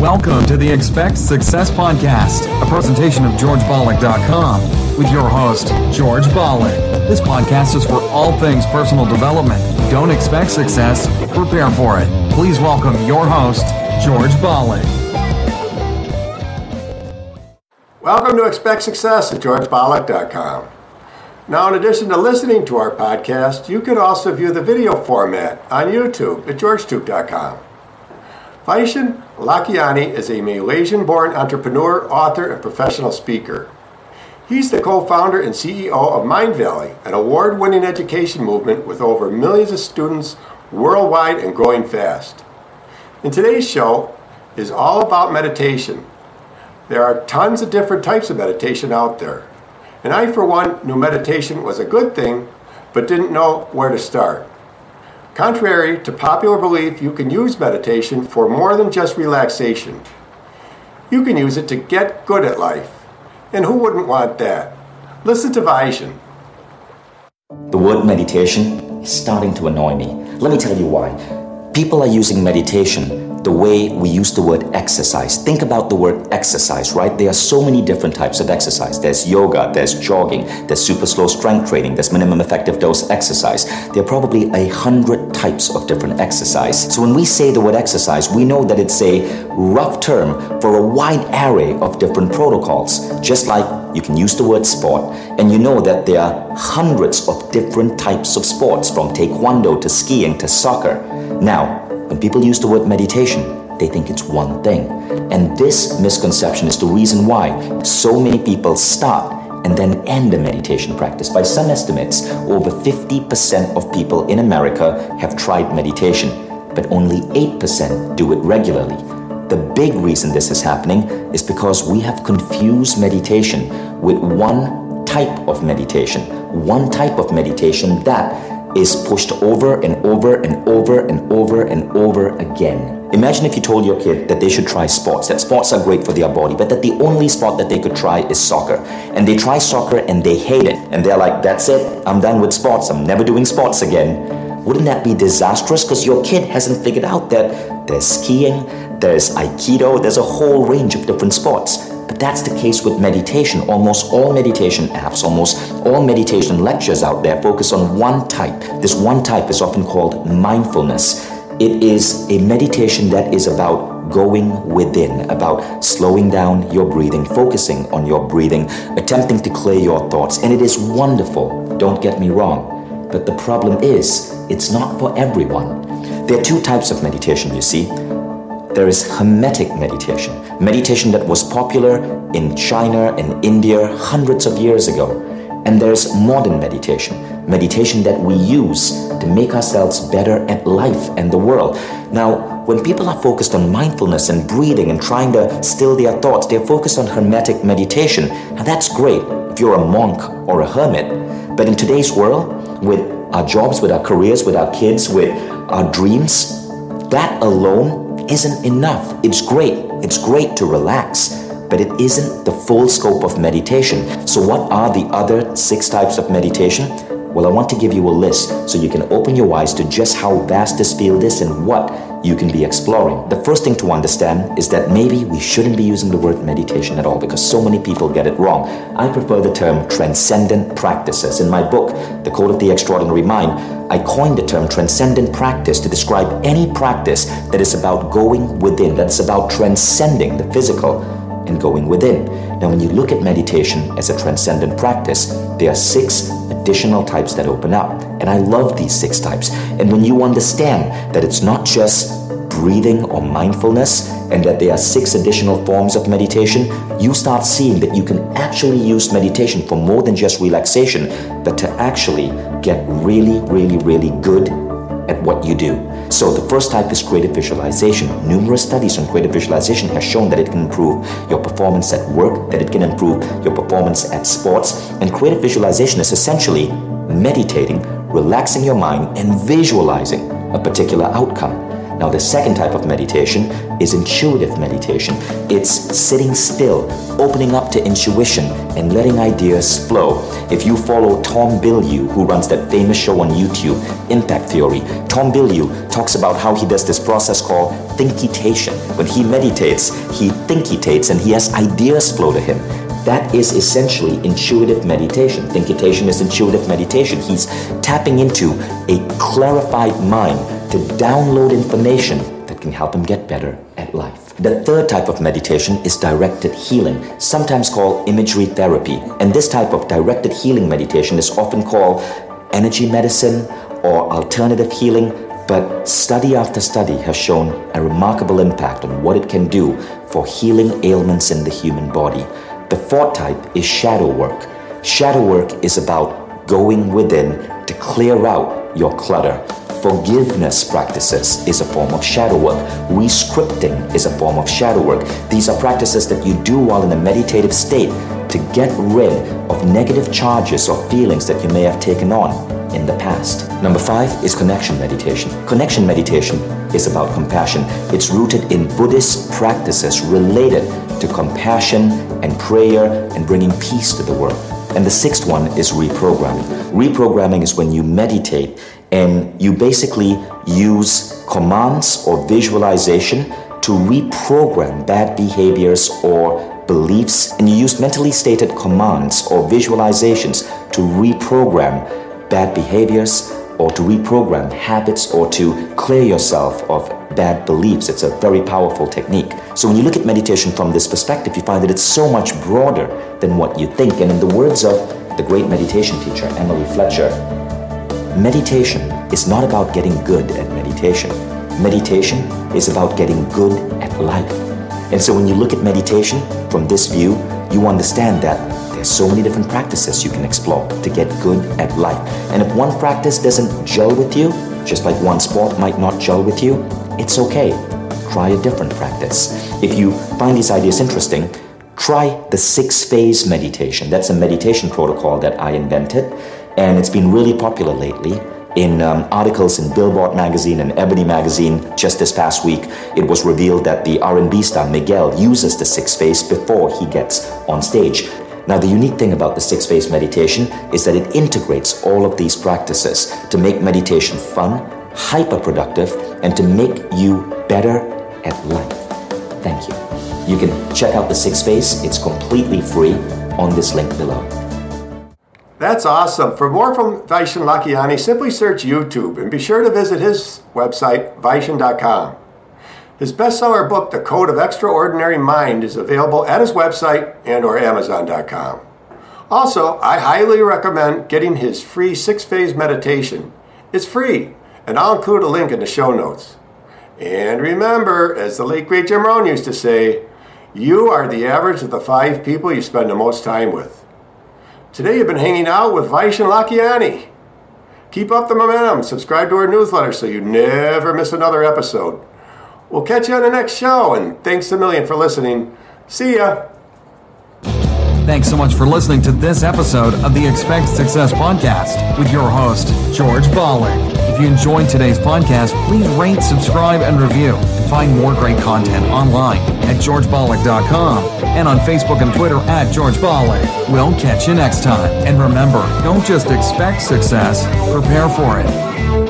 Welcome to the Expect Success Podcast, a presentation of GeorgeBollock.com with your host, George Bollock. This podcast is for all things personal development. Don't expect success, prepare for it. Please welcome your host, George Bollock. Welcome to Expect Success at GeorgeBollock.com. Now, in addition to listening to our podcast, you can also view the video format on YouTube at GeorgeTube.com. Vishen Lakhiani is a Malaysian born entrepreneur, author, and professional speaker. He's the co founder and CEO of Mindvalley, an award winning education movement with over millions of students worldwide and growing fast. In today's show is all about meditation. There are tons of different types of meditation out there. And I, for one, knew meditation was a good thing, but didn't know where to start. Contrary to popular belief, you can use meditation for more than just relaxation. You can use it to get good at life. And who wouldn't want that? Listen to Vishen. The word meditation is starting to annoy me. Let me tell you why. People are using meditation the way we use the word exercise. Think about the word exercise, right? There are so many different types of exercise. There's yoga, there's jogging, there's super slow strength training, there's minimum effective dose exercise. There are probably a hundred types of different exercise. So when we say the word exercise, we know that it's a rough term for a wide array of different protocols. Just like you can use the word sport, and you know that there are hundreds of different types of sports, from taekwondo to skiing to soccer. Now, when people use the word meditation, they think it's one thing. And this misconception is the reason why so many people start and then end a meditation practice. By some estimates, over 50% of people in America have tried meditation, but only 8% do it regularly. The big reason this is happening is because we have confused meditation with one type of meditation, one type of meditation that is pushed over and over and over and over and over again. Imagine if you told your kid that they should try sports, that sports are great for their body, but that the only sport that they could try is soccer. And they try soccer and they hate it. And they're like, that's it, I'm done with sports, I'm never doing sports again. Wouldn't that be disastrous? Because your kid hasn't figured out that there's skiing, there's aikido, there's a whole range of different sports. But that's the case with meditation. Almost all meditation apps, almost all meditation lectures out there focus on one type. This one type is often called mindfulness. It is a meditation that is about going within, about slowing down your breathing, focusing on your breathing, attempting to clear your thoughts. And it is wonderful, don't get me wrong. But the problem is, it's not for everyone. There are two types of meditation, you see there is Hermetic meditation, meditation that was popular in China and India hundreds of years ago. And there's modern meditation, meditation that we use to make ourselves better at life and the world. Now, when people are focused on mindfulness and breathing and trying to still their thoughts, they're focused on Hermetic meditation. And that's great if you're a monk or a hermit. But in today's world, with our jobs, with our careers, with our kids, with our dreams, that alone isn't enough. It's great. It's great to relax, but it isn't the full scope of meditation. So, what are the other six types of meditation? Well, I want to give you a list so you can open your eyes to just how vast this field is and what you can be exploring. The first thing to understand is that maybe we shouldn't be using the word meditation at all because so many people get it wrong. I prefer the term transcendent practices. In my book, The Code of the Extraordinary Mind, I coined the term transcendent practice to describe any practice that is about going within, that's about transcending the physical and going within. Now, when you look at meditation as a transcendent practice, there are six additional types that open up. And I love these six types. And when you understand that it's not just breathing or mindfulness and that there are six additional forms of meditation, you start seeing that you can actually use meditation for more than just relaxation, but to actually get really, really, really good at what you do. So the first type is creative visualization. Numerous studies on creative visualization have shown that it can improve your performance at work, that it can improve your performance at sports. And creative visualization is essentially meditating, relaxing your mind, and visualizing a particular outcome. Now, the second type of meditation is intuitive meditation. It's sitting still, opening up to intuition, and letting ideas flow. If you follow Tom Bilyeu, who runs that famous show on YouTube, Impact Theory, Tom Bilyeu talks about how he does this process called thinkitation. When he meditates, he thinkitates and he has ideas flow to him. That is essentially intuitive meditation. Thinkitation is intuitive meditation. He's tapping into a clarified mind to download information that can help him get better at life. The third type of meditation is directed healing, sometimes called imagery therapy. And this type of directed healing meditation is often called energy medicine or alternative healing. But study after study has shown a remarkable impact on what it can do for healing ailments in the human body. The fourth type is shadow work. Shadow work is about going within to clear out your clutter. Forgiveness practices is a form of shadow work. Rescripting is a form of shadow work. These are practices that you do while in a meditative state to get rid of negative charges or feelings that you may have taken on in the past. Number five is connection meditation. Connection meditation is about compassion. It's rooted in Buddhist practices related to compassion and prayer and bringing peace to the world. And the sixth one is reprogramming. Reprogramming is when you meditate and you basically use commands or visualization to reprogram bad behaviors or beliefs, and you use mentally stated commands or visualizations to reprogram bad behaviors or to reprogram habits or to clear yourself of bad beliefs. It's a very powerful technique. So when you look at meditation from this perspective, you find that it's so much broader than what you think. And in the words of the great meditation teacher, Emily Fletcher, meditation is not about getting good at meditation. Meditation is about getting good at life. And so when you look at meditation from this view, you understand that there's so many different practices you can explore to get good at life. And if one practice doesn't gel with you, just like one sport might not gel with you, it's okay. Try a different practice. If you find these ideas interesting, try the six phase meditation. That's a meditation protocol that I invented, and it's been really popular lately. In um, articles in Billboard magazine and Ebony magazine just this past week, it was revealed that the R&B star Miguel uses the six phase before he gets on stage. Now, the unique thing about the six phase meditation is that it integrates all of these practices to make meditation fun, hyper productive, and to make you better at life. Thank you. You can check out the six phase, it's completely free on this link below. That's awesome. For more from Vishen Lakhiani, simply search YouTube and be sure to visit his website, Vishen.com. His bestseller book, The Code of Extraordinary Mind, is available at his website and or amazon.com. Also, I highly recommend getting his free six-phase meditation. It's free, and I'll include a link in the show notes. And remember, as the late great Jim Rohn used to say, you are the average of the five people you spend the most time with. Today you've been hanging out with Vishen Lakhiani. Keep up the momentum, subscribe to our newsletter so you never miss another episode. We'll catch you on the next show, and thanks a million for listening. See ya. Thanks so much for listening to this episode of the Expect Success Podcast with your host, George Bollig. If you enjoyed today's podcast, please rate, subscribe, and review. And find more great content online at georgebollig.com and on Facebook and Twitter at George. We'll catch you next time. And remember, don't just expect success, prepare for it.